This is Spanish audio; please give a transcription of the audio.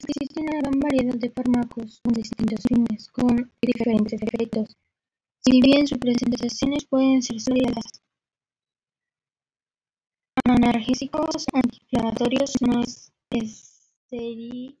Existe una gran variedad de fármacos con distintos fines, con diferentes efectos, si bien sus presentaciones pueden ser sólidas: analgésicos, antiinflamatorios no esteroideos.